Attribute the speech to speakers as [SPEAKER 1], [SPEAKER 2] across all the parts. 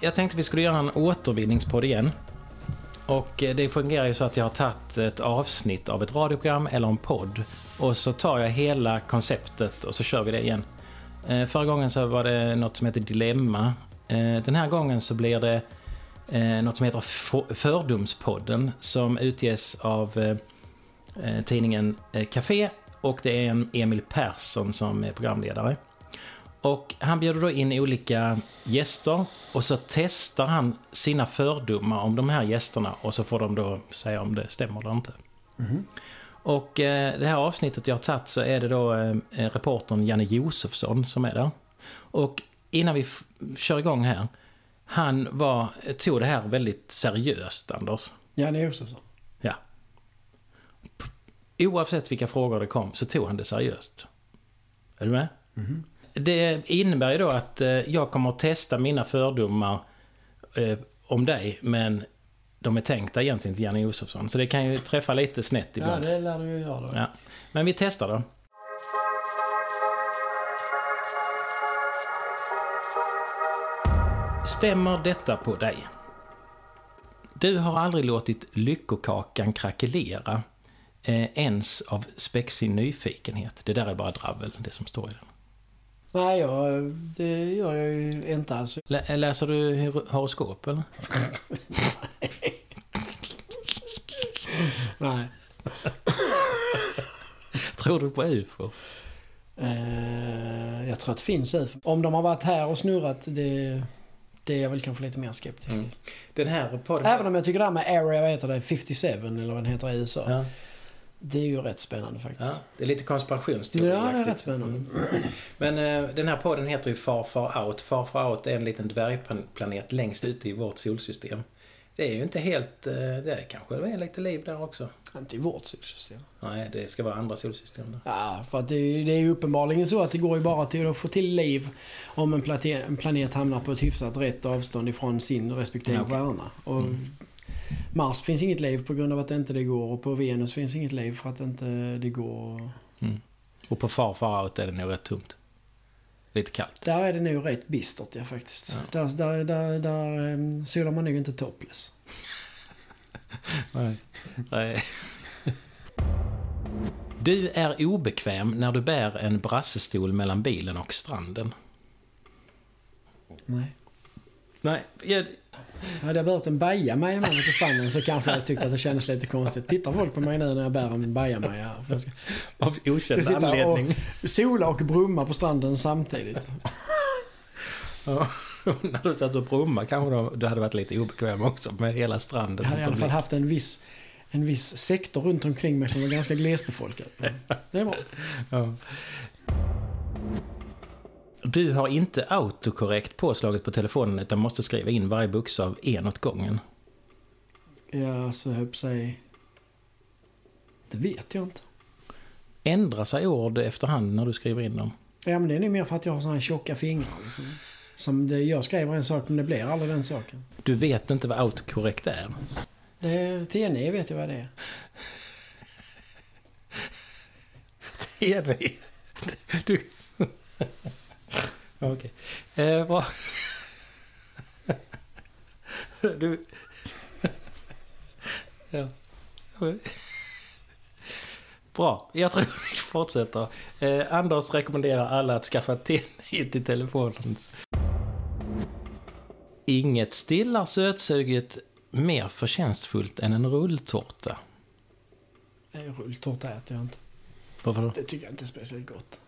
[SPEAKER 1] jag tänkte vi skulle göra en återvinningspodd igen. Och eh, det fungerar ju så att jag har tagit ett avsnitt av ett radioprogram eller en podd. Och så tar jag hela konceptet och så kör vi det igen. Eh, förra gången så var det något som heter Dilemma. Eh, den här gången så blir det något som heter Fördomspodden som utges av tidningen Café och det är en Emil Persson som är programledare. Och han bjuder då in olika gäster och så testar han sina fördomar om de här gästerna och så får de då säga om det stämmer eller inte. Och eh, det här avsnittet jag har tagit så är det då eh, reportern Janne Josefsson som är där. Och innan vi kör igång här, han var, tog det här väldigt seriöst Anders.
[SPEAKER 2] Janne Josefsson.
[SPEAKER 1] Ja. Oavsett vilka frågor det kom så tog han det seriöst. Är du med? Det innebär ju då att eh, jag kommer att testa mina fördomar eh, om dig, men de är tänkta egentligen till Janne Josefsson. Så det kan ju träffa lite snett
[SPEAKER 2] Ja,
[SPEAKER 1] ibland.
[SPEAKER 2] det lär du ju göra då.
[SPEAKER 1] Ja. Men vi testar då. Stämmer detta på dig? Du har aldrig låtit lyckokakan krackelera eh, ens av spexig nyfikenhet. Det där är bara dravel, det som står i den.
[SPEAKER 2] Nej, jag, det gör jag ju inte alls.
[SPEAKER 1] Lä- Läser du hor- horoskop eller?
[SPEAKER 2] Nej.
[SPEAKER 1] Tror du på ufo?
[SPEAKER 2] Eh, jag tror att det finns UFO. Om de har varit här och snurrat, det, det är jag väl kanske lite mer skeptisk till.
[SPEAKER 1] Den här podden...
[SPEAKER 2] Även om jag tycker det här med Area, vad heter det, 57 eller vad den heter i USA.
[SPEAKER 1] Ja,
[SPEAKER 2] Det är ju rätt spännande
[SPEAKER 1] ja,
[SPEAKER 2] faktiskt.
[SPEAKER 1] det är lite konspirationsteori.
[SPEAKER 2] Ja, det är rätt spännande.
[SPEAKER 1] Men eh, den här podden heter ju Far Far Out. Far Far Out är en liten dvärgplanet längst ute i vårt solsystem. Det är ju inte helt... Eh, det kanske är lite liv där också.
[SPEAKER 2] Inte i vårt solsystem.
[SPEAKER 1] Nej, det ska vara andra solsystem där.
[SPEAKER 2] Ja, för att det, är- det är ju uppenbarligen så att det går ju bara till att få till liv om en planet, en planet hamnar på ett hyfsat rätt avstånd ifrån sin respektive
[SPEAKER 1] Ja, okej.
[SPEAKER 2] stjärna. Och Mars finns inget liv på grund av att det inte det går och på Venus finns inget liv för att inte det går.
[SPEAKER 1] Och på Far Far Out är det nog rätt tomt. Lite kallt.
[SPEAKER 2] Där är det nog rätt bistert ja faktiskt. Där, där, där, där um, solar man nog inte topless.
[SPEAKER 1] Nej. Nej. Du är obekväm när du bär en brassestol mellan bilen och stranden.
[SPEAKER 2] Nej.
[SPEAKER 1] Nej, jag,
[SPEAKER 2] Hade jag burit en bajamaja med mig till stranden så kanske jag tyckte att det kändes lite konstigt. Tittar folk på mig nu när jag bär en bajamaja? Ska,
[SPEAKER 1] av
[SPEAKER 2] ska
[SPEAKER 1] okänd
[SPEAKER 2] sitta
[SPEAKER 1] anledning.
[SPEAKER 2] och sola och brumma på stranden samtidigt.
[SPEAKER 1] Ja. När du satt och brummade kanske då, du hade varit lite obekväm också med hela stranden.
[SPEAKER 2] Jag hade i alla fall haft en viss, en viss sektor runt omkring mig som var ganska glesbefolkad. Det är bra.
[SPEAKER 1] Ja. Du har inte autokorrekt påslaget på telefonen utan måste skriva in varje bokstav en åt gången.
[SPEAKER 2] Ja, så jag höll säga... Det vet jag inte.
[SPEAKER 1] Ändrar sig ord efterhand när du skriver in dem?
[SPEAKER 2] Ja, men det är nog mer för att jag har såna här tjocka fingrar. Liksom. Som det, jag skriver en sak men det blir aldrig den saken.
[SPEAKER 1] Du vet inte vad autokorrekt är?
[SPEAKER 2] Det är, TNE vet jag vad det är.
[SPEAKER 1] TV. Du... Okej. Eh, bra. Du... ja. Bra. Jag tror vi fortsätter. Eh, Anders rekommenderar alla att skaffa TNI till telefonen. Inget stillar sötsuget mer förtjänstfullt än en rulltårta.
[SPEAKER 2] Nej, Rulltårta äter jag inte.
[SPEAKER 1] Varför då?
[SPEAKER 2] Det tycker jag inte är speciellt gott.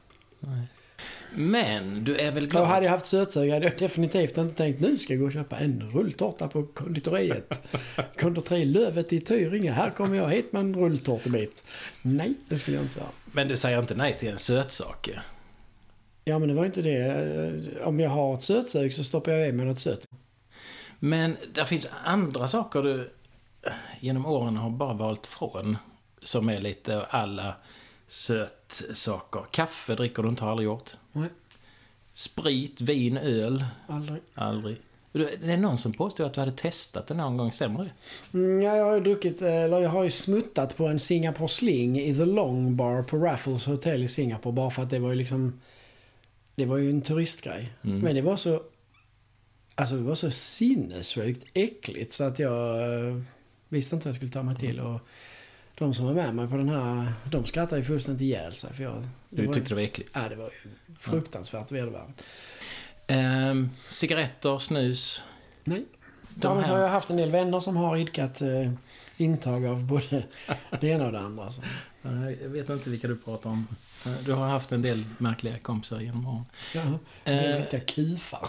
[SPEAKER 1] Men du är väl
[SPEAKER 2] Och
[SPEAKER 1] glad?
[SPEAKER 2] hade jag haft sötsug hade jag definitivt inte tänkt nu ska jag gå och köpa en rulltårta på konditoriet. Konditori Lövet i Tyringe. Här kommer jag hit med en rulltårtebit. Nej, det skulle jag inte göra.
[SPEAKER 1] Men du säger inte nej till en sötsak.
[SPEAKER 2] Ja, men det var inte det. Om jag har ett sötsug så stoppar jag i mig något sött.
[SPEAKER 1] Men det finns andra saker du eh, genom åren har bara valt från. Som är lite alla sötsaker. Kaffe dricker du inte, har aldrig gjort.
[SPEAKER 2] Nej,
[SPEAKER 1] Sprit, vin, öl.
[SPEAKER 2] aldrig.
[SPEAKER 1] Aldrig. Det är någon som påstår att du hade testat det någon gång, stämmer det?
[SPEAKER 2] Mm, ja, jag har ju druckit, eller jag har ju smuttat på en Singapore Sling i The Long Bar på Raffles Hotel i Singapore. Bara för att det var ju liksom... Det var ju en turistgrej.
[SPEAKER 1] Mm.
[SPEAKER 2] Men det var så... Alltså det var så sinnessjukt äckligt så att jag eh, visste inte vad jag skulle ta mig till. Och de som var med mig på den här, de skrattade ju fullständigt ihjäl sig. För jag,
[SPEAKER 1] Du
[SPEAKER 2] var,
[SPEAKER 1] tyckte det var äckligt.
[SPEAKER 2] Ja, det var ju fruktansvärt vedervärdigt.
[SPEAKER 1] Ehm, cigaretter, snus.
[SPEAKER 2] Nej.
[SPEAKER 1] De
[SPEAKER 2] Däremot har jag haft en del vänner som har idkat eh, intag av både det ena och det andra. Så.
[SPEAKER 1] Nej, Jag vet inte vilka du pratar om. Eh, Du har haft en del märkliga kompisar genom åren.
[SPEAKER 2] Jaha. Det är
[SPEAKER 1] Eh,
[SPEAKER 2] riktiga kufar.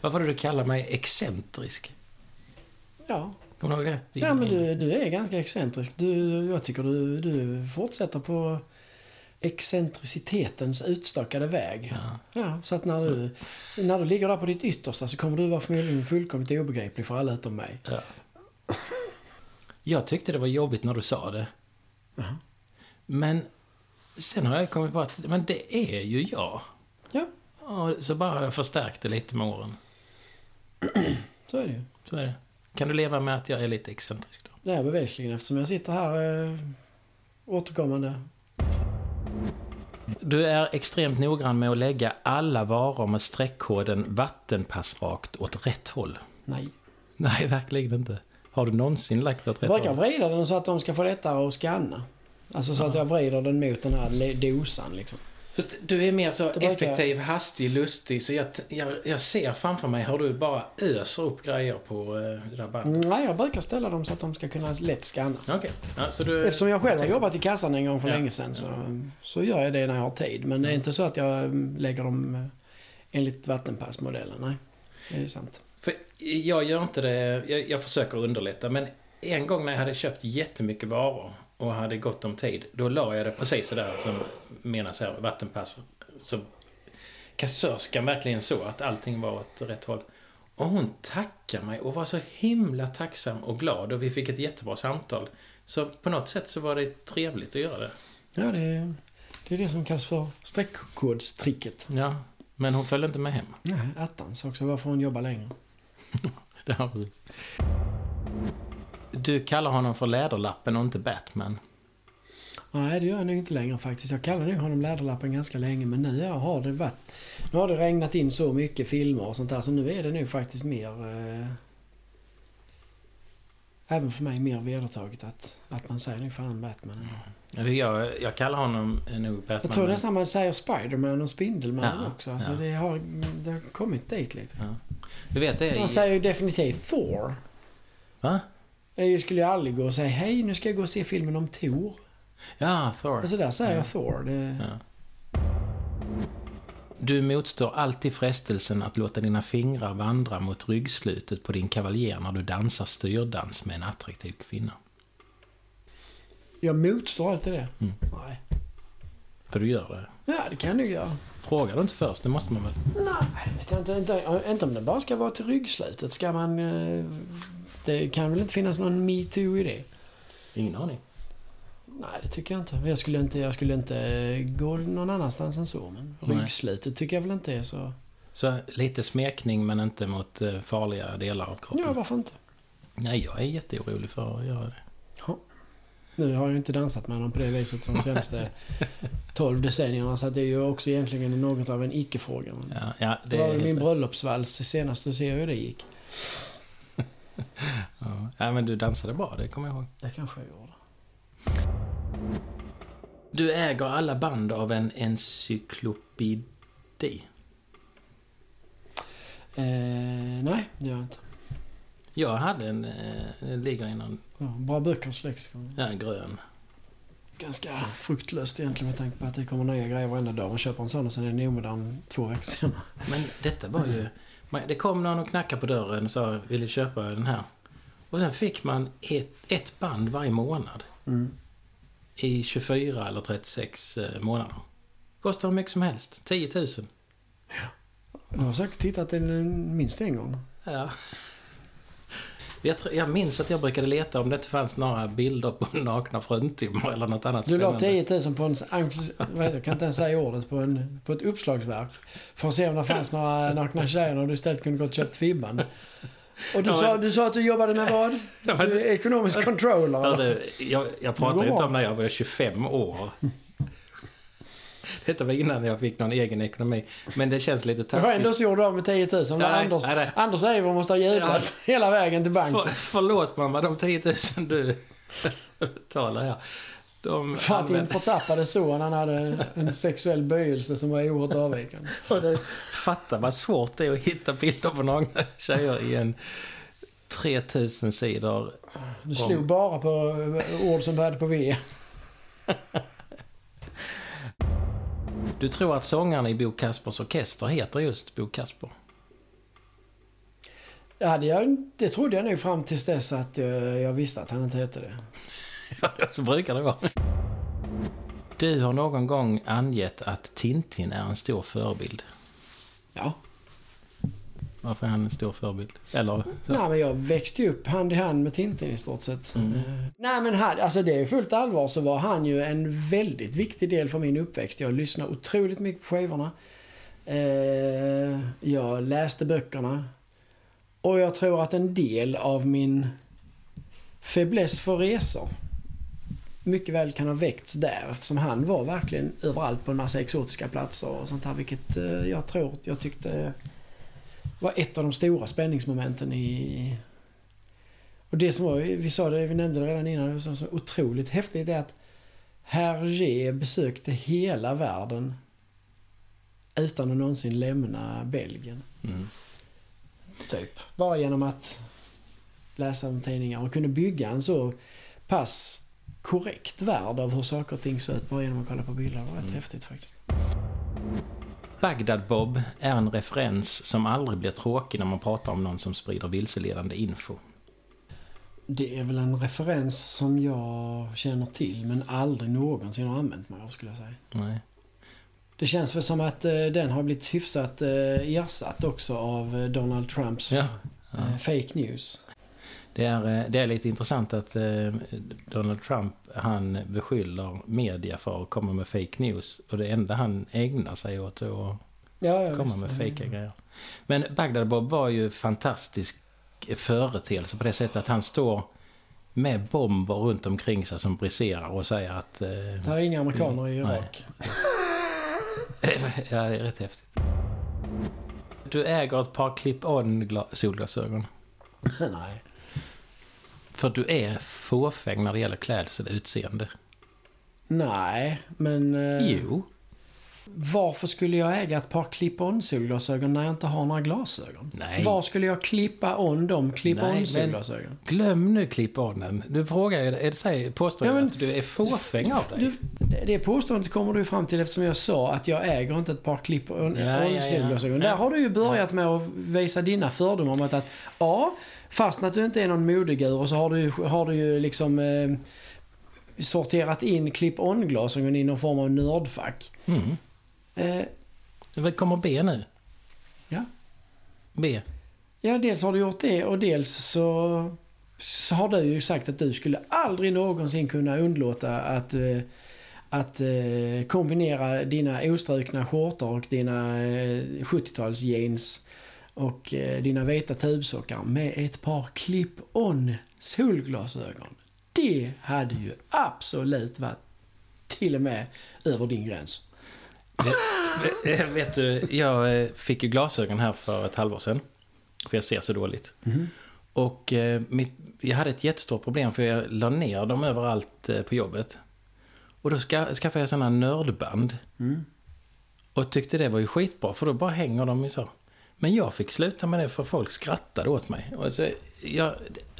[SPEAKER 1] vad var det du kallade mig? Excentrisk?
[SPEAKER 2] Ja,
[SPEAKER 1] Kommer du ihåg det?
[SPEAKER 2] ja men du, du är ganska excentrisk. Du, jag tycker du, du fortsätter på excentricitetens utstakade väg.
[SPEAKER 1] Ja.
[SPEAKER 2] Ja, så att när du, när du ligger där på ditt yttersta så kommer du vara förmodligen fullkomligt obegriplig för alla utom mig.
[SPEAKER 1] Ja. Jag tyckte det var jobbigt när du sa det.
[SPEAKER 2] Jaha.
[SPEAKER 1] Men sen har jag kommit på att men det är ju jag.
[SPEAKER 2] Ja,
[SPEAKER 1] Och så bara har jag förstärkt det lite med åren.
[SPEAKER 2] så är det ju.
[SPEAKER 1] Så är det. Kan du leva med att jag är lite excentrisk då?
[SPEAKER 2] Det är bevisligen eftersom jag sitter här eh, återkommande.
[SPEAKER 1] Du är extremt noggrann med att lägga alla varor med streckkoden vattenpassrakt åt rätt håll.
[SPEAKER 2] Nej.
[SPEAKER 1] Nej, verkligen inte. Har du någonsin lagt det åt
[SPEAKER 2] Jag
[SPEAKER 1] rätt
[SPEAKER 2] brukar
[SPEAKER 1] håll?
[SPEAKER 2] vrida den så att de ska få lättare att scanna. Alltså så att jag vrider den mot den här dosan liksom.
[SPEAKER 1] Fast du är mer så effektiv, hastig, lustig. Så jag, jag, jag ser framför mig hur du bara öser upp grejer på eh, det där bandet.
[SPEAKER 2] Nej, jag brukar ställa dem så att de ska kunna lätt scanna.
[SPEAKER 1] Okej. Ja, så du...
[SPEAKER 2] Eftersom jag själv har jobbat i kassan en gång för
[SPEAKER 1] Ja.
[SPEAKER 2] länge sedan så, så gör jag det när jag har tid. Men det är inte så att jag mm, lägger dem eh, enligt vattenpassmodellen. Nej, det är sant.
[SPEAKER 1] För jag gör inte det, jag, jag försöker underlätta. Men en gång när jag hade köpt jättemycket varor och hade gott om tid. Då la jag det precis sådär som menas här, vattenpass. Så kassörskan verkligen så att allting var åt rätt håll. Och hon tackade mig och var så himla tacksam och glad och vi fick ett jättebra samtal. Så på något sätt så var det trevligt att göra det.
[SPEAKER 2] Ja, det är det, är det som kallas för streckkodstricket.
[SPEAKER 1] Ja, men hon följde inte med hem.
[SPEAKER 2] Nej, attans också varför hon jobbar längre.
[SPEAKER 1] Ja, precis. Du kallar honom för Läderlappen och inte Batman.
[SPEAKER 2] Nej, det gör jag nog inte längre faktiskt. Jag kallar nog honom Läderlappen ganska länge men nu har det varit... Nu har det regnat in så mycket filmer och sånt där så nu är det nog faktiskt mer... Eh, även för mig mer vedertaget att, att man säger nog fan Batman.
[SPEAKER 1] Jag, jag kallar honom nog Batman.
[SPEAKER 2] Jag tror nästan man säger Spiderman och Spindelman
[SPEAKER 1] Ja,
[SPEAKER 2] också. Alltså
[SPEAKER 1] ja.
[SPEAKER 2] det, har, det har kommit dit lite.
[SPEAKER 1] Ja. Du vet det är...
[SPEAKER 2] Man säger ju definitivt Thor.
[SPEAKER 1] Va?
[SPEAKER 2] Jag skulle ju aldrig gå och säga hej nu ska jag gå och se filmen om Thor.
[SPEAKER 1] Ja, Thor.
[SPEAKER 2] Alltså där säger
[SPEAKER 1] Ja.
[SPEAKER 2] jag Thor. Det,
[SPEAKER 1] Ja. Du motstår alltid frestelsen att låta dina fingrar vandra mot ryggslutet på din kavaljer när du dansar styrdans med en attraktiv kvinna.
[SPEAKER 2] Jag motstår alltid det.
[SPEAKER 1] Mm.
[SPEAKER 2] Nej.
[SPEAKER 1] För du gör det.
[SPEAKER 2] Ja, det kan du göra.
[SPEAKER 1] Frågar du inte först? Det måste man väl?
[SPEAKER 2] Nej, inte, inte, inte om det bara ska vara till ryggslutet. Ska man... Det kan väl inte finnas någon metoo i det?
[SPEAKER 1] Ingen aning.
[SPEAKER 2] Nej, det tycker jag inte. Jag skulle inte, jag skulle inte gå någon annanstans än så. Men
[SPEAKER 1] Nej.
[SPEAKER 2] ryggslutet tycker jag väl inte är så...
[SPEAKER 1] Så lite smekning men inte mot eh, farliga delar av kroppen.
[SPEAKER 2] Ja, varför inte?
[SPEAKER 1] Nej, jag är jätteorolig för att göra det.
[SPEAKER 2] Nu har jag ju inte dansat med honom på det viset som de senaste 12 decennierna. Så det är ju också egentligen något av en icke-fråga.
[SPEAKER 1] Ja, ja
[SPEAKER 2] det
[SPEAKER 1] det
[SPEAKER 2] var min bröllopsvals senast. Du ser hur det gick.
[SPEAKER 1] Ja. ja, men du dansade bra, det kommer jag ihåg.
[SPEAKER 2] Det kanske jag gjorde.
[SPEAKER 1] Du äger alla band av en encyklopedi.
[SPEAKER 2] Eh, nej, det gör jag inte.
[SPEAKER 1] Jag hade en, eh, den ligger i någon,
[SPEAKER 2] Ja, bra böckers lexikon.
[SPEAKER 1] ja, grön.
[SPEAKER 2] Ganska fruktlöst egentligen med tanke på att det kommer nya grejer varenda dag. Man köper en sån och sen är den omodern två veckor senare.
[SPEAKER 1] Men detta var ju... man- Det kom någon och knackade på dörren och sa vill du köpa den här? Och sen fick man ett, ett band varje månad
[SPEAKER 2] Mm.
[SPEAKER 1] i 24 eller 36 eh, månader. Kostar hur mycket som helst. 10 000.
[SPEAKER 2] Du har säkert tittat den minst en gång.
[SPEAKER 1] Ja. Jag, tror- jag minns att jag brukade leta om det inte fanns några bilder på nakna fruntimmer eller något annat
[SPEAKER 2] Du la
[SPEAKER 1] spännande.
[SPEAKER 2] 10 000 på en... Jag kan inte ens säga ordet. På, en, på ett uppslagsverk. För att se om det fanns några nakna tjejer och du istället kunde gått och köpt Fibban. Och du,
[SPEAKER 1] Ja,
[SPEAKER 2] sa, du sa att du jobbade med vad?
[SPEAKER 1] Ja, men-
[SPEAKER 2] ekonomisk controller.
[SPEAKER 1] Hörru, jag, jag pratar ju inte om när jag var 25 år. Detta var innan jag fick någon egen ekonomi. Men det känns lite
[SPEAKER 2] Det var
[SPEAKER 1] taskigt.
[SPEAKER 2] ändå så gjorde av med 10 000. Men
[SPEAKER 1] Nej,
[SPEAKER 2] Anders,
[SPEAKER 1] nej, nej.
[SPEAKER 2] Anders Eivor måste ha jublat hela vägen till banken.
[SPEAKER 1] För, förlåt mamma, de 10 000 du betalar här. De
[SPEAKER 2] För att din förtappade son han hade en sexuell böjelse som var oerhört avvikande.
[SPEAKER 1] Och det- Fatta vad svårt det är att hitta bilder på nakna tjejer i en 3000 sidor.
[SPEAKER 2] Du slog bara på ord som började på V.
[SPEAKER 1] Du tror att sångaren i Bo Kaspers Orkester heter just Bo Kasper?
[SPEAKER 2] Det, hade jag, det trodde jag nog fram tills dess att jag, jag visste att han inte hette det.
[SPEAKER 1] Ja, så brukar det vara. Du har någon gång angett att Tintin är en stor förebild.
[SPEAKER 2] Ja.
[SPEAKER 1] Varför är han en stor förebild? Eller? Så.
[SPEAKER 2] Nej, men jag växte ju upp hand i hand med Tintin i stort sett.
[SPEAKER 1] Mm.
[SPEAKER 2] Eh, Nej men han, alltså det är fullt allvar så var han ju en väldigt viktig del för min uppväxt. Jag lyssnade otroligt mycket på skivorna. Eh, jag läste böckerna. Och jag tror att en del av min fäbless för resor mycket väl kan ha väckts där eftersom han var verkligen överallt på en massa exotiska platser och sånt här vilket eh, jag tror, jag tyckte var ett av de stora spänningsmomenten i... Och det som var, vi sa det, vi nämnde det redan innan, det var så otroligt häftigt är att Hergé besökte hela världen utan att någonsin lämna Belgien.
[SPEAKER 1] Mm.
[SPEAKER 2] Typ. Bara genom att läsa om tidningar och kunde bygga en så pass korrekt värld av hur saker och ting såg ut bara genom att kolla på bilder. Det var rätt
[SPEAKER 1] Mm.
[SPEAKER 2] häftigt faktiskt.
[SPEAKER 1] Bagdad Bob är en referens som aldrig blir tråkig när man pratar om någon som sprider vilseledande info.
[SPEAKER 2] Det är väl en referens som jag känner till men aldrig någonsin har använt mig av skulle jag säga.
[SPEAKER 1] Nej.
[SPEAKER 2] Det känns väl som att eh, den har blivit hyfsat eh, ersatt också av eh, Donald Trumps
[SPEAKER 1] Ja. ja.
[SPEAKER 2] eh, fake news.
[SPEAKER 1] Det, är, eh, det är lite intressant att eh, Donald Trump han beskyller media för att komma med fake news. Och det enda han ägnar sig åt är att
[SPEAKER 2] Ja, ja,
[SPEAKER 1] komma med fejka grejer. Men Bagdad Bob var ju fantastisk företeelse på det sättet att han står med bomber runt omkring sig som briserar och säger att... Eh,
[SPEAKER 2] Det här är inga amerikaner i
[SPEAKER 1] Nej.
[SPEAKER 2] Irak.
[SPEAKER 1] ja, det är rätt häftigt. Du äger ett par clip-on gla- solglasögon.
[SPEAKER 2] Nej.
[SPEAKER 1] För du är fåfäng när det gäller klädsel och utseende.
[SPEAKER 2] Nej, men... eh,
[SPEAKER 1] Jo.
[SPEAKER 2] Varför skulle jag äga ett par clip-on solglasögon när jag inte har några glasögon?
[SPEAKER 1] Nej.
[SPEAKER 2] Var skulle jag klippa on de clip-on solglasögon?
[SPEAKER 1] Glöm nu clip-onen. Du frågar ju, är det säger, påstår
[SPEAKER 2] Ja, men-
[SPEAKER 1] att du är fåfäng av dig.
[SPEAKER 2] Du, det- det påståendet kommer du fram till eftersom jag sa att jag äger inte ett par clip-on
[SPEAKER 1] Ja, ja,
[SPEAKER 2] solglasögon. Där har du ju börjat med att visa dina fördomar om att, att ja, fast att du inte är någon modegur så har du, har du ju liksom eh, sorterat in clip-on glasögon i någon form av nördfack.
[SPEAKER 1] Mm.
[SPEAKER 2] Eh,
[SPEAKER 1] Det kommer B nu.
[SPEAKER 2] Ja.
[SPEAKER 1] B.
[SPEAKER 2] Ja, dels har du gjort det och dels så, så har du ju sagt att du skulle aldrig någonsin kunna undlåta att, eh, att eh, kombinera dina ostrukna skjortor och dina eh, 70-tals jeans och eh, dina vita tubsockar med ett par clip-on solglasögon. Det hade ju absolut varit till och med över din gräns.
[SPEAKER 1] Eh, Vet du, jag eh, fick ju glasögon här för ett halvår sedan. För jag ser så dåligt. Och eh, mitt, jag hade ett jättestort problem för jag la ner dem överallt eh, på jobbet. Och då ska, skaffade jag sådana nördband.
[SPEAKER 2] Mm.
[SPEAKER 1] Och tyckte det var ju skitbra för då bara hänger de ju så. Men jag fick sluta med det för folk skrattade åt mig. Alltså, jag,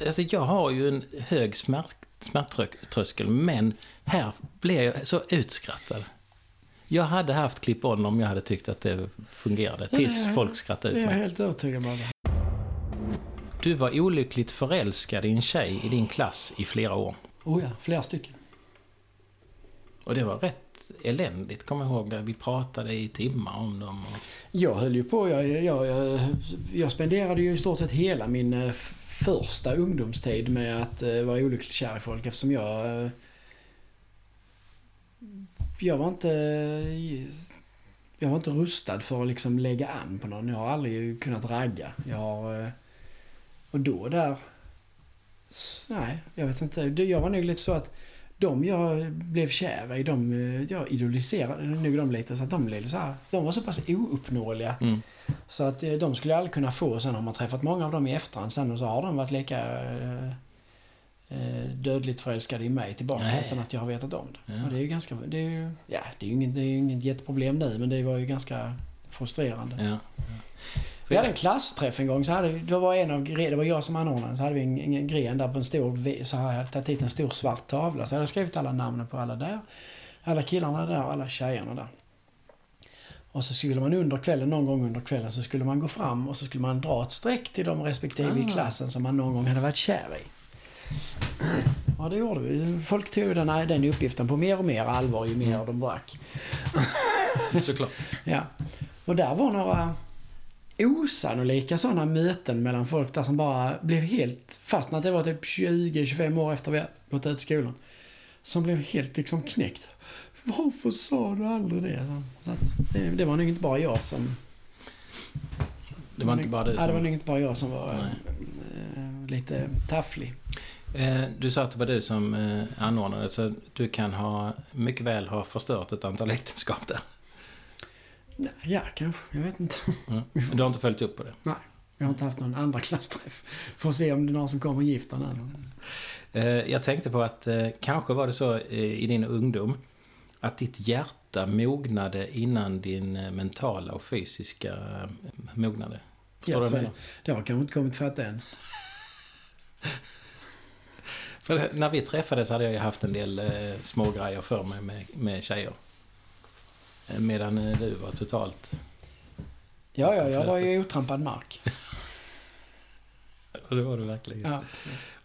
[SPEAKER 1] alltså jag har ju en hög smärt, smärttröskel men här blev jag så utskrattad. Jag hade haft clip-on om jag hade tyckt att det fungerade. Tills
[SPEAKER 2] ja,
[SPEAKER 1] folk skrattade
[SPEAKER 2] Det är
[SPEAKER 1] ut
[SPEAKER 2] jag
[SPEAKER 1] mig.
[SPEAKER 2] helt övertygad om.
[SPEAKER 1] Du var olyckligt förälskad i en tjej i din klass i flera år.
[SPEAKER 2] Oh ja, flera stycken.
[SPEAKER 1] Och det var rätt eländigt, kommer jag ihåg. Vi pratade i timmar om dem. Och...
[SPEAKER 2] Jag höll ju på, jag, jag, jag, jag spenderade ju i stort sett hela min eh, första ungdomstid med att eh, vara olyckligt kär i folk eftersom jag... Jag var inte... Jag var inte rustad för att liksom lägga an på någon. Jag har aldrig kunnat ragga. Jag har... eh, Och då där... Nej, jag vet inte. Jag var nog lite så att de jag blev kär i, de eh, jag idoliserade nog dem lite. Så att de blev så här, de var så pass ouppnåeliga.
[SPEAKER 1] Mm.
[SPEAKER 2] Så att eh, de skulle jag aldrig kunna få. Sen har man träffat många av dem i efterhand sen och så har de varit lika dödligt förälskade i mig tillbaka
[SPEAKER 1] Nej.
[SPEAKER 2] utan att jag har vetat om det.
[SPEAKER 1] Ja.
[SPEAKER 2] Och det är ju ganska, det är ju, ja det är ju inget, det är ju inget jätteproblem nu men det var ju ganska frustrerande.
[SPEAKER 1] Ja.
[SPEAKER 2] Vi hade en klassträff en gång. Så hade vi, det, var en av, det var jag som anordnade. Så hade vi en, en gren där på en stor... Så hade jag tagit hit en stor svart tavla. Så hade jag skrivit alla namnen på alla där. Alla killarna där och alla tjejerna där. Och så skulle man under kvällen, någon gång under kvällen, så skulle man gå fram och så skulle man dra ett streck till de respektive i
[SPEAKER 1] Ah.
[SPEAKER 2] klassen som man någon gång hade varit kär i. Ja, det gjorde vi. Folk tog den, den uppgiften på mer och mer allvar ju mer de drack.
[SPEAKER 1] Såklart.
[SPEAKER 2] Ja. Och där var några osannolika sådana möten mellan folk där som bara blev helt, fastän att det var typ 20-25 år efter vi gått ut skolan. Som blev helt liksom knäckt. Varför sa du aldrig det? Så, att det, det var nog inte bara jag som...
[SPEAKER 1] Det var inte bara du
[SPEAKER 2] Ja, det var
[SPEAKER 1] som...
[SPEAKER 2] nog inte bara jag som var eh, lite tafflig.
[SPEAKER 1] Eh, Du sa att det var du som eh, anordnade, så du kan ha, mycket väl ha förstört ett antal äktenskap där.
[SPEAKER 2] Nej, Ja, kanske. Jag vet inte.
[SPEAKER 1] Mm. Du har inte följt upp på det?
[SPEAKER 2] Jag har inte haft någon andra klassträff. Får se om det är någon som kommer gifter nu.
[SPEAKER 1] Eh, Jag tänkte på att kanske var det så i din ungdom att ditt hjärta mognade innan din mentala och fysiska mognade. Förstår du
[SPEAKER 2] Jag
[SPEAKER 1] vad jag menar?
[SPEAKER 2] Det har kanske inte kommit fatt än.
[SPEAKER 1] För när vi träffades hade jag ju haft en del eh, små grejer för mig med, med tjejer. Eh, Medan eh, du var totalt...
[SPEAKER 2] Ja, ja, jag var ju otrampad mark.
[SPEAKER 1] Det var du verkligen.
[SPEAKER 2] Ja.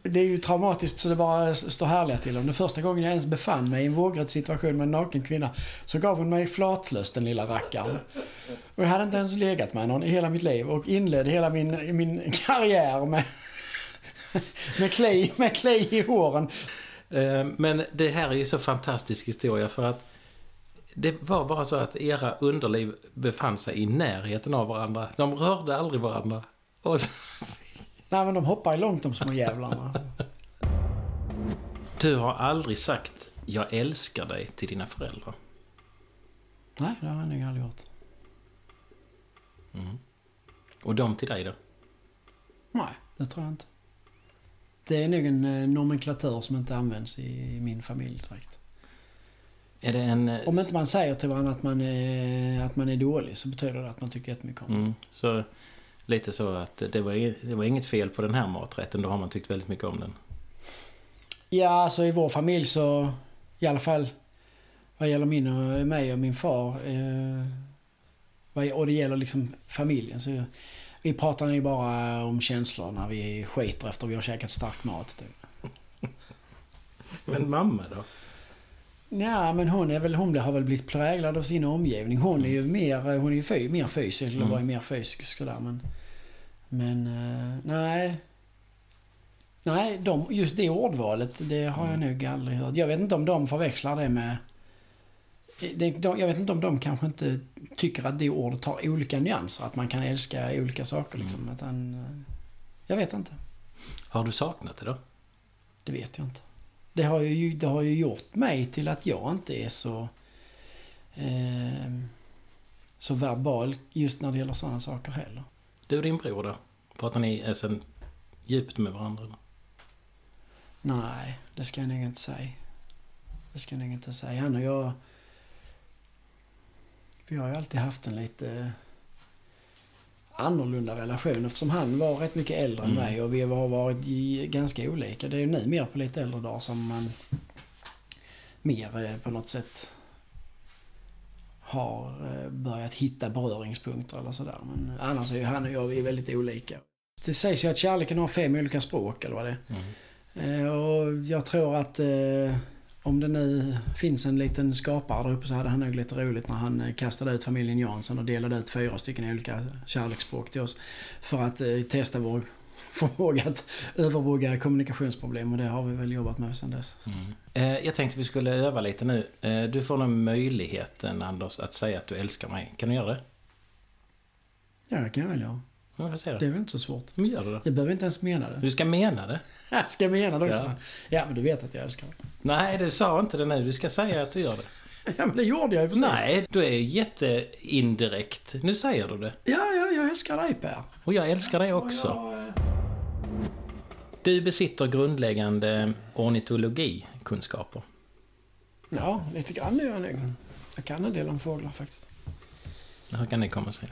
[SPEAKER 2] Det är ju traumatiskt så det bara står härliga till om. Den första gången jag ens befann mig i en vågrädd situation med en naken kvinna så gav hon mig flatlöst den lilla rackaren. Och jag hade inte ens legat med någon i hela mitt liv och inledde hela min, min karriär med, med, clay, med clay i håren.
[SPEAKER 1] Eh, Men det här är ju så fantastisk historia för att det var bara så att era underliv befann sig i närheten av varandra. De rörde aldrig varandra. Och
[SPEAKER 2] Nej men de hoppar ju långt de små jävlarna.
[SPEAKER 1] du har aldrig sagt jag älskar dig till dina föräldrar.
[SPEAKER 2] Nej, det har jag nog aldrig gjort.
[SPEAKER 1] Mm. Och de till dig då?
[SPEAKER 2] Nej, det tror jag inte. Det är nog en eh, nomenklatur som inte används i min familj direkt.
[SPEAKER 1] En...
[SPEAKER 2] Om inte man säger till varandra att man är, att man är dålig så betyder det att man tycker jättemycket om
[SPEAKER 1] Mm, så lite så att det var, det var inget fel på den här maträtten. Då har man tyckt väldigt mycket om den.
[SPEAKER 2] Ja, alltså i vår familj så i alla fall vad gäller min och mig och min far eh, och det gäller liksom familjen så vi pratar ju bara om känslor när vi skiter efter vi har käkat stark mat. Typ.
[SPEAKER 1] Men mamma då?
[SPEAKER 2] Ja, men hon, är väl, hon har väl blivit präglad av sin omgivning. Hon är ju mer, hon är ju fy, mer fysisk, eller
[SPEAKER 1] Mm.
[SPEAKER 2] var ju mer fysisk sådär. Men, men eh, nej. Nej, de, just det ordvalet, det har jag nog aldrig hört. Jag vet inte om de förväxlar det med... Det, jag vet inte om de kanske inte tycker att det ordet har olika nyanser. Att man kan älska olika saker liksom. Att han, eh, jag vet inte.
[SPEAKER 1] Har du saknat det då?
[SPEAKER 2] Det vet jag inte. Det har ju, det har ju gjort mig till att jag inte är så... Eh, så verbal just när det gäller sådana saker heller.
[SPEAKER 1] Du och din bror då? Pratar ni är sen djupt med varandra? Eller?
[SPEAKER 2] Nej, det ska jag nog inte säga. Det ska jag nog inte säga. Han och jag... Vi har ju alltid haft en lite annorlunda relation eftersom han var rätt mycket äldre än
[SPEAKER 1] Mm.
[SPEAKER 2] mig och vi har varit ganska olika. Det är ju nu mer på lite äldre dagar som man mer eh, på något sätt har eh, börjat hitta beröringspunkter eller sådär. Men annars är ju han och jag vi är väldigt olika. Det sägs ju att kärleken har fem olika språk eller vad det är.
[SPEAKER 1] Mm.
[SPEAKER 2] Eh, Och jag tror att eh, om det nu finns en liten skapare där uppe så hade han nog lite roligt när han eh, kastade ut familjen Jansson och delade ut fyra stycken olika kärleksspråk till oss. För att eh, testa vår förmåga att överbrygga kommunikationsproblem och det har vi väl jobbat med sedan dess.
[SPEAKER 1] Mm. Eh, jag tänkte vi skulle öva lite nu. Du får nu möjligheten Anders att säga att du älskar mig. Kan du göra det?
[SPEAKER 2] Ja, det kan jag väl göra.
[SPEAKER 1] Jag får se
[SPEAKER 2] Det
[SPEAKER 1] det.
[SPEAKER 2] är väl inte så svårt.
[SPEAKER 1] Men gör det då.
[SPEAKER 2] Jag behöver inte ens mena det.
[SPEAKER 1] Du ska mena det.
[SPEAKER 2] Jag ska mena det också.
[SPEAKER 1] Ja.
[SPEAKER 2] Ja. men du vet att jag älskar det.
[SPEAKER 1] Nej, du sa inte det nu. Du ska säga att du gör det.
[SPEAKER 2] Ja, men det gjorde jag ju precis.
[SPEAKER 1] Nej, du är jätteindirekt. Nu säger du det.
[SPEAKER 2] Ja, ja, jag älskar dig Per.
[SPEAKER 1] Och jag älskar dig också.
[SPEAKER 2] Jag, eh,
[SPEAKER 1] Du besitter grundläggande ornitologikunskaper.
[SPEAKER 2] Ja, lite grann gör jag nog. Jag kan en del om fåglar faktiskt.
[SPEAKER 1] Hur kan det komma sig?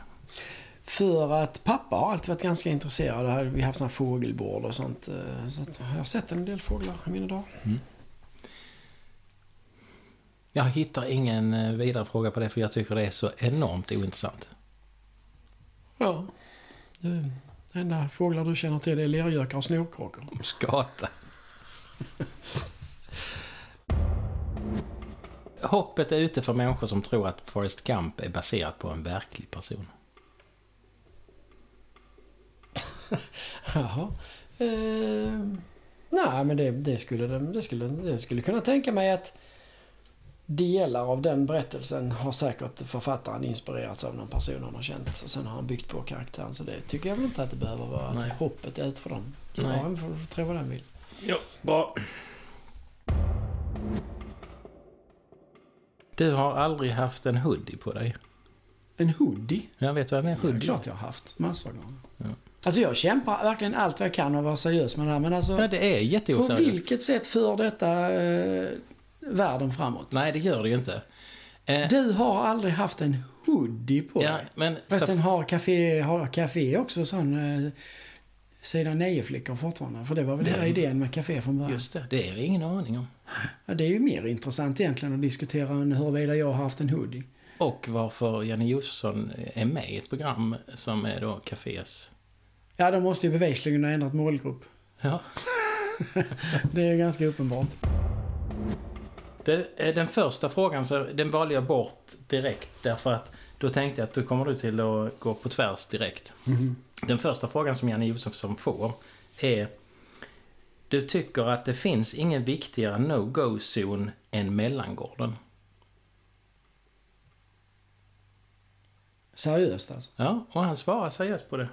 [SPEAKER 2] För att pappa har alltid varit ganska intresserad. Vi har haft sådana fågelbord och sånt. eh, Så jag har sett en del fåglar i mina dagar.
[SPEAKER 1] Jag hittar ingen eh, vidare fråga på det för jag tycker det är så enormt ointressant.
[SPEAKER 2] Ja. Du, enda fåglar du känner till är lergökar och snorkråkor.
[SPEAKER 1] Skata. Hoppet är ute för människor som tror att Forrest Gump är baserat på en verklig person.
[SPEAKER 2] Jaha. Eh, nej, men det, det, skulle, det, skulle, det skulle kunna tänka mig att delar av den berättelsen har säkert författaren inspirerats av någon person han har känt. Och sen har han byggt på karaktären. Så det tycker jag väl inte att det behöver vara.
[SPEAKER 1] Nej.
[SPEAKER 2] Att hoppet är ute för dem.
[SPEAKER 1] Nej.
[SPEAKER 2] Ja, får tro vad den vill.
[SPEAKER 1] Ja, bra. Du har aldrig haft en hoodie på dig.
[SPEAKER 2] En hoodie?
[SPEAKER 1] Jag vet vad en
[SPEAKER 2] Det är
[SPEAKER 1] hoodie
[SPEAKER 2] klart jag har haft. Massor av gånger.
[SPEAKER 1] Ja.
[SPEAKER 2] Alltså jag kämpar verkligen allt vad jag kan och vara seriös med det här. Men alltså,
[SPEAKER 1] Ja, det är
[SPEAKER 2] på
[SPEAKER 1] jätteoseriöst.
[SPEAKER 2] vilket sätt för detta eh, världen framåt?
[SPEAKER 1] Nej, det gör det ju inte. Eh,
[SPEAKER 2] Du har aldrig haft en hoodie på
[SPEAKER 1] ja,
[SPEAKER 2] dig.
[SPEAKER 1] men...
[SPEAKER 2] Förresten har café, har café också sån eh, sidan 9-flickor fortfarande? För det var väl hela
[SPEAKER 1] Nej.
[SPEAKER 2] idén med café från början.
[SPEAKER 1] Just det, det är jag ingen aning om.
[SPEAKER 2] Ja, det är ju mer intressant egentligen att diskutera än huruvida jag har haft en hoodie.
[SPEAKER 1] Och varför Janne Josefsson är med i ett program som är då Cafés...
[SPEAKER 2] Ja, de måste ju bevisligen ha ändrat målgrupp.
[SPEAKER 1] Ja.
[SPEAKER 2] Det är ganska uppenbart.
[SPEAKER 1] Det, är den första frågan så den valde jag bort direkt därför att då tänkte jag att då kommer du till att gå på tvärs direkt. Den första frågan som Janne Josefsson får är Du tycker att det finns ingen viktigare no-go-zon än mellangården?
[SPEAKER 2] Seriöst alltså.
[SPEAKER 1] Ja, och han svarar seriöst på det.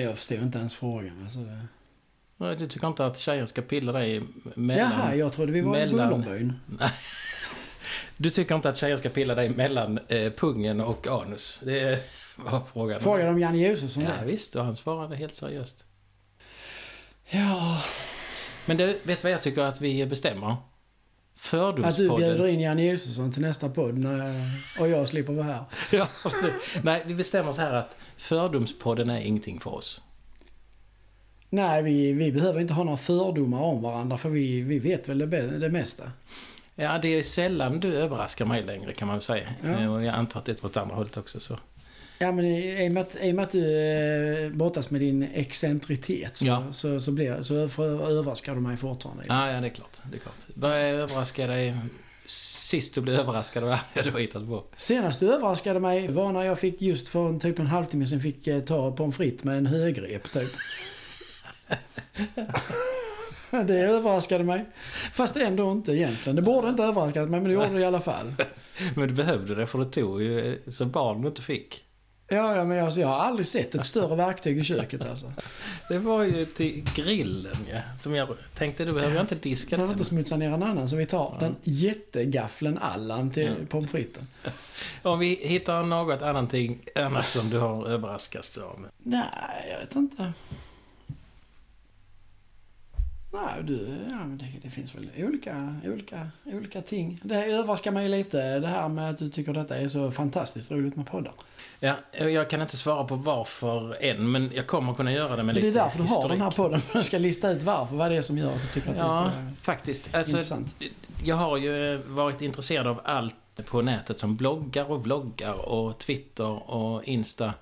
[SPEAKER 2] Jag förstår inte ens frågan. Alltså det...
[SPEAKER 1] Du tycker inte att tjejer ska pilla dig mellan...
[SPEAKER 2] Jaha, jag trodde vi var i
[SPEAKER 1] mellan-
[SPEAKER 2] Bullerbyn.
[SPEAKER 1] Du tycker inte att tjejer ska pilla dig mellan eh, pungen och anus? Det var frågan.
[SPEAKER 2] Frågade om Janne Josefsson
[SPEAKER 1] Ja,
[SPEAKER 2] det?
[SPEAKER 1] visst, och han svarade helt seriöst.
[SPEAKER 2] Ja,
[SPEAKER 1] Men du, vet vad jag tycker att vi bestämmer?
[SPEAKER 2] Att du
[SPEAKER 1] Fördomspodden.
[SPEAKER 2] bjuder in Janne Josefsson till nästa podd när, och jag slipper vara här.
[SPEAKER 1] Ja, nej, vi bestämmer så här att Fördomspodden är ingenting för oss.
[SPEAKER 2] Nej, vi, vi behöver inte ha några fördomar om varandra för vi, vi vet väl det, det mesta.
[SPEAKER 1] Ja, det är sällan du överraskar mig längre kan man väl säga.
[SPEAKER 2] Ja.
[SPEAKER 1] Eh, Och jag antar att det är åt andra hållet också. Så.
[SPEAKER 2] Ja, men i, och med att, i och med att du eh, brottas med din excentritet så,
[SPEAKER 1] Ja.
[SPEAKER 2] så, så, blir, så för, överraskar du mig fortfarande.
[SPEAKER 1] Ja, ja, det är klart. Det är klart. Vad överraskade dig sist du blev överraskad? Vad hade du hittat på?
[SPEAKER 2] Senast du överraskade mig var när jag fick just för en, typ en halvtimme sen fick eh, ta pommes frites med en högrep typ. det överraskade mig. Fast ändå inte egentligen. Det borde inte överraskat mig men det gjorde det i alla fall.
[SPEAKER 1] Men du behövde det för du tog ju eh, så barn du inte fick.
[SPEAKER 2] Ja, ja men alltså, jag har aldrig sett ett större verktyg i köket alltså.
[SPEAKER 1] Det var ju till grillen ja. Som jag tänkte, du behöver jag inte diska
[SPEAKER 2] Jag behöver
[SPEAKER 1] den.
[SPEAKER 2] inte smutsa ner en annan så vi tar den jättegaffeln Allan till
[SPEAKER 1] Ja.
[SPEAKER 2] pommes fritesen.
[SPEAKER 1] Om vi hittar något annat, annat som du har överraskats av.
[SPEAKER 2] Nej, jag vet inte. Nej, du, ja, det, det finns väl olika, olika, olika ting. Det här överraskar mig lite, det här med att du tycker detta är så fantastiskt roligt med poddar.
[SPEAKER 1] Ja, jag kan inte svara på varför än, men jag kommer kunna göra det med lite
[SPEAKER 2] det är därför du har
[SPEAKER 1] historik.
[SPEAKER 2] den här podden, för du ska lista ut varför, vad det är som gör att du tycker att
[SPEAKER 1] Ja,
[SPEAKER 2] det är
[SPEAKER 1] faktiskt.
[SPEAKER 2] så
[SPEAKER 1] Alltså,
[SPEAKER 2] intressant.
[SPEAKER 1] jag har ju varit intresserad av allt på nätet som bloggar och vloggar och Twitter och Insta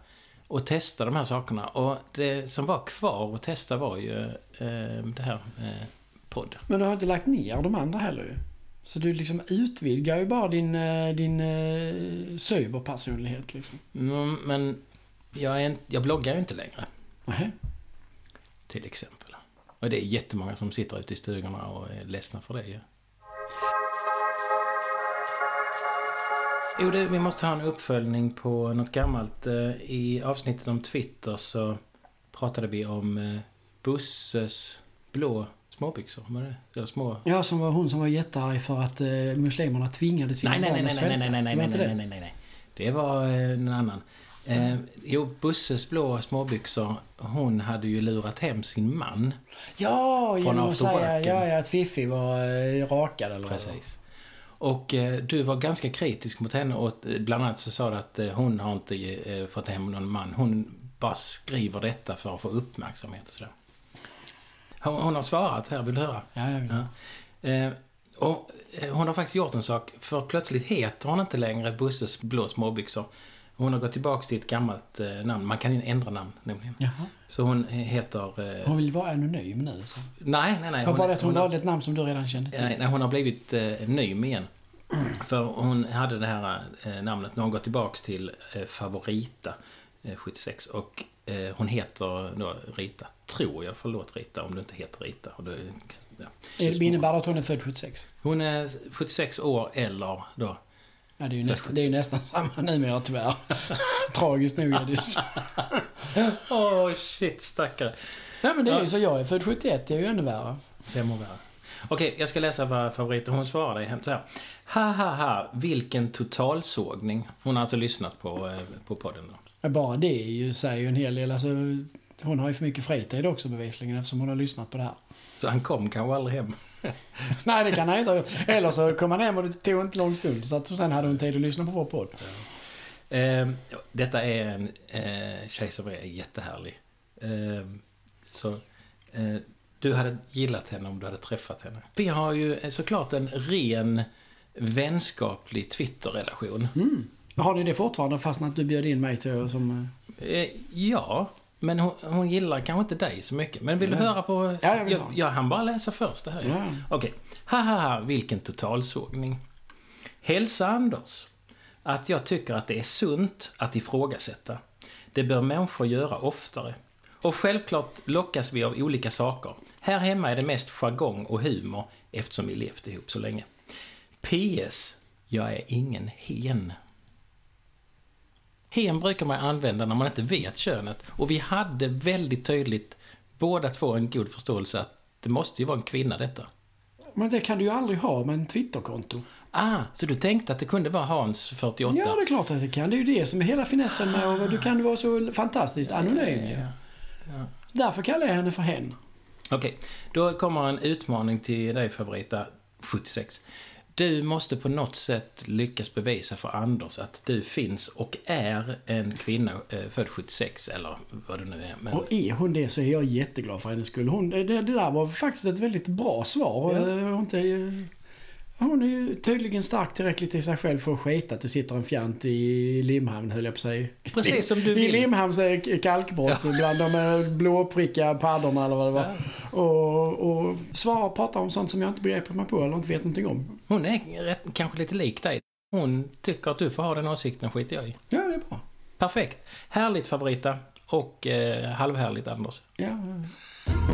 [SPEAKER 1] och testa de här sakerna. Och det som var kvar att testa var ju eh, det här eh, podd.
[SPEAKER 2] Men du har inte lagt ner de andra heller ju. Så du liksom utvidgar ju bara din, eh, din eh, cyberpersonlighet liksom.
[SPEAKER 1] Mm, men jag, är, en- jag bloggar ju inte längre,
[SPEAKER 2] Nähä.
[SPEAKER 1] till exempel. Och det är jättemånga som sitter ute i stugorna och är ledsna för det ju. Jo, det, vi måste ha en uppföljning på något gammalt. Eh, I avsnittet om Twitter så pratade vi om eh, Busses blå småbyxor. Var det? Eller små...
[SPEAKER 2] Ja, som var hon som var jättearg för att eh, muslimerna tvingade sina
[SPEAKER 1] Nej, nej,
[SPEAKER 2] barn
[SPEAKER 1] nej,
[SPEAKER 2] att
[SPEAKER 1] nej, nej,
[SPEAKER 2] svälta.
[SPEAKER 1] nej, nej, nej, nej,
[SPEAKER 2] det?
[SPEAKER 1] nej, nej, nej. Det var eh, en annan. Eh, jo, Busses blå småbyxor, hon hade ju lurat hem sin man.
[SPEAKER 2] Ja, genom att säga
[SPEAKER 1] worken.
[SPEAKER 2] ja, ja, att Fiffi var eh, rakad eller.
[SPEAKER 1] Precis. Och eh, du var ganska kritisk mot henne och eh, bland annat så sa du att eh, hon har inte eh, fått hem någon man. Hon bara skriver detta för att få uppmärksamhet och sådär. Hon, hon har svarat här, vill du höra?
[SPEAKER 2] Ja, jag vet.
[SPEAKER 1] Ja. Och hon har faktiskt gjort en sak, för plötsligt heter hon inte längre Busses blå småbyxor. Hon har gått tillbaks till ett gammalt eh, namn. Man kan ju ändra namn nämligen.
[SPEAKER 2] Jaha.
[SPEAKER 1] Så hon heter... Eh,
[SPEAKER 2] Hon vill vara anonym nu. Så.
[SPEAKER 1] nej, nej, nej.
[SPEAKER 2] Var bara att hon
[SPEAKER 1] har-
[SPEAKER 2] valde ett namn som du redan kände till.
[SPEAKER 1] Nej, nej, hon har blivit eh, ny igen. För hon hade det här eh, namnet, nu har hon gått tillbaks till eh, Favorita eh, 76 och eh, hon heter då Rita, tror jag. Förlåt Rita om du inte heter Rita. Och det, ja,
[SPEAKER 2] Det innebär att hon är född 76?
[SPEAKER 1] Hon är 76 år eller då.
[SPEAKER 2] Ja, det är ju
[SPEAKER 1] Född
[SPEAKER 2] nästan, det är ju nästan samma numera tyvärr. Tragiskt nog är det så.
[SPEAKER 1] Åh oh, shit stackare.
[SPEAKER 2] Nej men det är ju
[SPEAKER 1] Ja.
[SPEAKER 2] så, jag är född 71, det är ju ännu värre.
[SPEAKER 1] Fem år värre. Okej, jag ska läsa vad favoriten hon svarade hem så här. Ha ha ha, vilken totalsågning. Hon har alltså lyssnat på, eh, på podden då.
[SPEAKER 2] Men bara det är ju, säger ju en hel del. Alltså, hon har ju för mycket fritid också bevisligen eftersom hon har lyssnat på det här.
[SPEAKER 1] Så han kom kanske aldrig hem.
[SPEAKER 2] Nej, det kan han inte ha gjort. Eller så kom han hem och det tog inte lång stund. Så att sen hade hon tid att lyssna på vår podd.
[SPEAKER 1] Eh, detta är en eh, tjej som är jättehärlig. Eh, så eh, du hade gillat henne om du hade träffat henne. Vi har ju eh, såklart en ren vänskaplig Twitter-relation.
[SPEAKER 2] Mm. Har ni det fortfarande fastän att du bjöd in mig till som...
[SPEAKER 1] Eh, ja, men hon, hon gillar kanske inte dig så mycket. Men vill du
[SPEAKER 2] Mm.
[SPEAKER 1] höra på...
[SPEAKER 2] Ja, jag vill
[SPEAKER 1] jag,
[SPEAKER 2] ha.
[SPEAKER 1] jag hann bara läsa först det här.
[SPEAKER 2] Ja.
[SPEAKER 1] Okej. Haha, vilken totalsågning. Hälsa Anders att jag tycker att det är sunt att ifrågasätta. Det bör människor göra oftare. Och självklart lockas vi av olika saker. Här hemma är det mest jargong och humor eftersom vi levt ihop så länge. PS. Jag är ingen hen. Hen brukar man använda när man inte vet könet. Och vi hade väldigt tydligt båda två en god förståelse att det måste ju vara en kvinna detta.
[SPEAKER 2] Men det kan du ju aldrig ha med en Twitterkonto.
[SPEAKER 1] Ah, så du tänkte att det kunde vara Hans 48?
[SPEAKER 2] Ja, det är klart att det kan. Det är ju det som är hela finessen med och du kan vara så fantastiskt anonym ju.
[SPEAKER 1] Ja, ja.
[SPEAKER 2] Därför kallar jag henne för hen.
[SPEAKER 1] Okej, då kommer en utmaning till dig favorita 76. Du måste på något sätt lyckas bevisa för Anders att du finns och är en kvinna eh, född 76 eller vad det nu är. Men,
[SPEAKER 2] Och är hon det så är jag jätteglad för hennes skull. Hon, det, det där var faktiskt ett väldigt bra svar.
[SPEAKER 1] Ja.
[SPEAKER 2] Eh, Hon, inte, hon är ju tydligen stark tillräckligt i sig själv för att skita att det sitter en fjant i Limhamn, höll jag på att säga.
[SPEAKER 1] Precis som du
[SPEAKER 2] I
[SPEAKER 1] vill.
[SPEAKER 2] Limhamns eh, kalkbrott bland de blåprickiga paddorna eller vad det var. Och, och svara och prata om sånt som jag inte begriper mig på eller inte vet någonting om.
[SPEAKER 1] Hon är rätt, kanske lite lik dig. Hon tycker att du får ha den åsikten, skiter jag i.
[SPEAKER 2] Ja, det är bra.
[SPEAKER 1] Perfekt. Härligt favorita och eh, halvhärligt Anders.
[SPEAKER 2] Ja, ja.